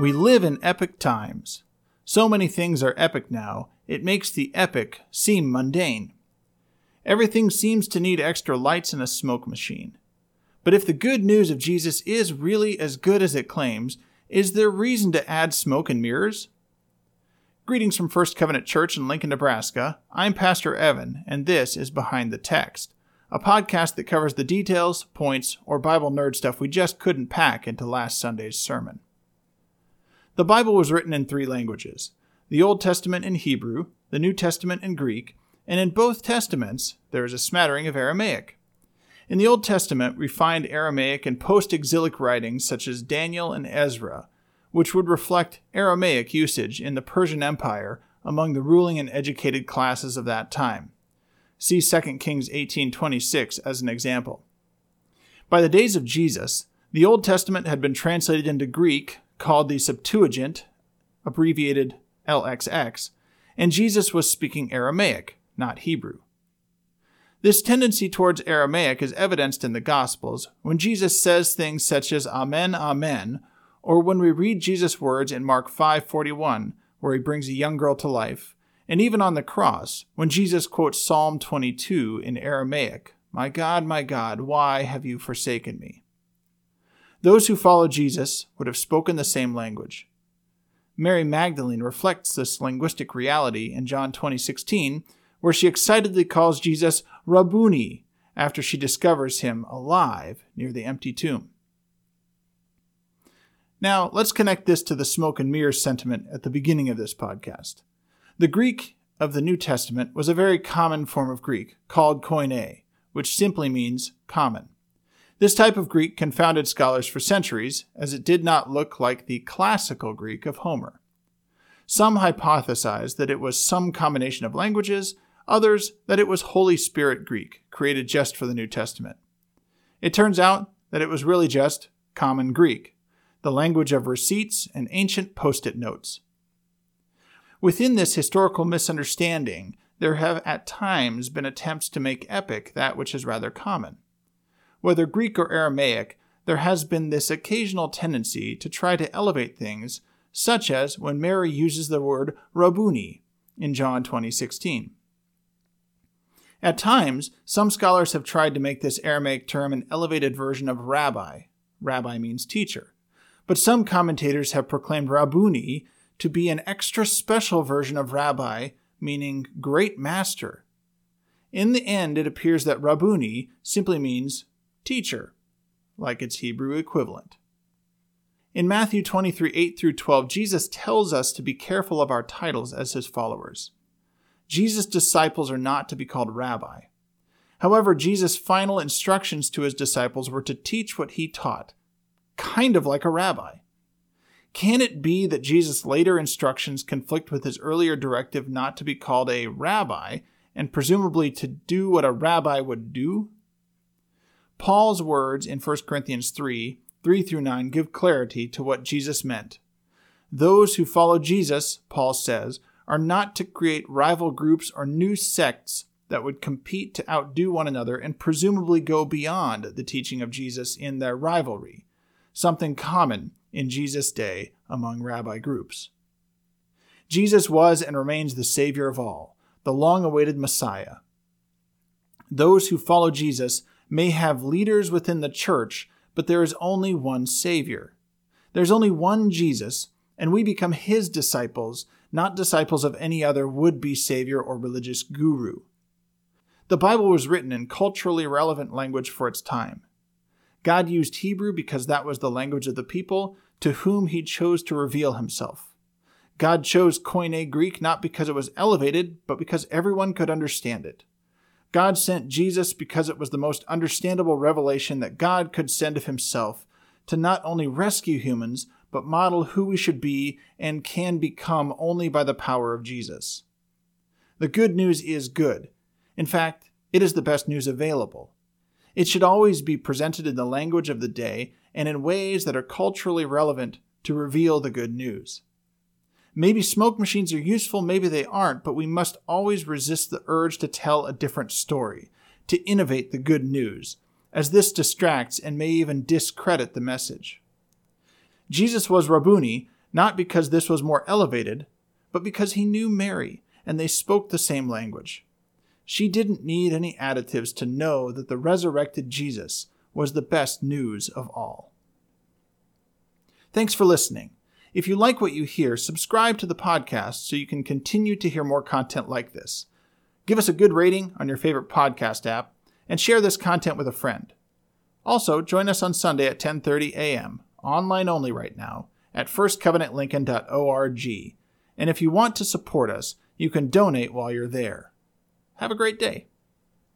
We live in epic times. So many things are epic now, it makes the epic seem mundane. Everything seems to need extra lights and a smoke machine. But if the good news of Jesus is really as good as it claims, is there reason to add smoke and mirrors? Greetings from First Covenant Church in Lincoln, Nebraska. I'm Pastor Evan, and this is Behind the Text, a podcast that covers the details, points, or Bible nerd stuff we just couldn't pack into last Sunday's sermon. The Bible was written in three languages the Old Testament in Hebrew, the New Testament in Greek, and in both Testaments there is a smattering of Aramaic. In the Old Testament, we find Aramaic in post exilic writings such as Daniel and Ezra, which would reflect Aramaic usage in the Persian Empire among the ruling and educated classes of that time. See 2 Kings 18:26 as an example. By the days of Jesus, the Old Testament had been translated into Greek, called the Septuagint, abbreviated LXX, and Jesus was speaking Aramaic, not Hebrew. This tendency towards Aramaic is evidenced in the Gospels when Jesus says things such as Amen, Amen, or when we read Jesus' words in Mark 5:41, where he brings a young girl to life, and even on the cross, when Jesus quotes Psalm 22 in Aramaic, "My God, my God, why have you forsaken me?" Those who followed Jesus would have spoken the same language. Mary Magdalene reflects this linguistic reality in John 20:16, where she excitedly calls Jesus Rabboni after she discovers him alive near the empty tomb. Now, let's connect this to the smoke and mirrors sentiment at the beginning of this podcast. The Greek of the New Testament was a very common form of Greek, called koine, which simply means common. This type of Greek confounded scholars for centuries, as it did not look like the classical Greek of Homer. Some hypothesized that it was some combination of languages, others that it was Holy Spirit Greek, created just for the New Testament. It turns out that it was really just common Greek, the language of receipts and ancient post it notes. Within this historical misunderstanding, there have at times been attempts to make epic that which is rather common. Whether Greek or Aramaic, there has been this occasional tendency to try to elevate things, such as when Mary uses the word Rabboni in John 20:16. At times, some scholars have tried to make this Aramaic term an elevated version of rabbi. Rabbi means teacher but some commentators have proclaimed Rabboni to be an extra special version of rabbi, meaning great master. In the end, it appears that Rabboni simply means teacher, like its Hebrew equivalent. In Matthew 23 8 through 12, Jesus tells us to be careful of our titles as his followers. Jesus' disciples are not to be called rabbi. However, Jesus' final instructions to his disciples were to teach what he taught kind of like a rabbi. Can it be that Jesus' later instructions conflict with his earlier directive not to be called a rabbi and presumably to do what a rabbi would do? Paul's words in 1 Corinthians 3 3 through 9 give clarity to what Jesus meant. Those who follow Jesus, Paul says, are not to create rival groups or new sects that would compete to outdo one another and presumably go beyond the teaching of Jesus in their rivalry something common in Jesus' day among rabbi groups. Jesus was and remains the Savior of all, the long awaited Messiah. Those who follow Jesus may have leaders within the church, but there is only one Savior. There's only one Jesus, and we become his disciples, not disciples of any other would be Savior or religious guru. The Bible was written in culturally relevant language for its time. God used Hebrew because that was the language of the people to whom he chose to reveal himself. God chose Koine Greek not because it was elevated, but because everyone could understand it. God sent Jesus because it was the most understandable revelation that God could send of himself to not only rescue humans, but model who we should be and can become only by the power of Jesus. The good news is good. In fact, it is the best news available. It should always be presented in the language of the day and in ways that are culturally relevant to reveal the good news. Maybe smoke machines are useful, maybe they aren't, but we must always resist the urge to tell a different story, to innovate the good news, as this distracts and may even discredit the message. Jesus was Rabboni not because this was more elevated, but because he knew Mary and they spoke the same language. She didn't need any additives to know that the resurrected Jesus was the best news of all. Thanks for listening. If you like what you hear, subscribe to the podcast so you can continue to hear more content like this. Give us a good rating on your favorite podcast app and share this content with a friend. Also, join us on Sunday at 10:30 a.m., online only right now, at firstcovenantlincoln.org. And if you want to support us, you can donate while you're there. Have a great day.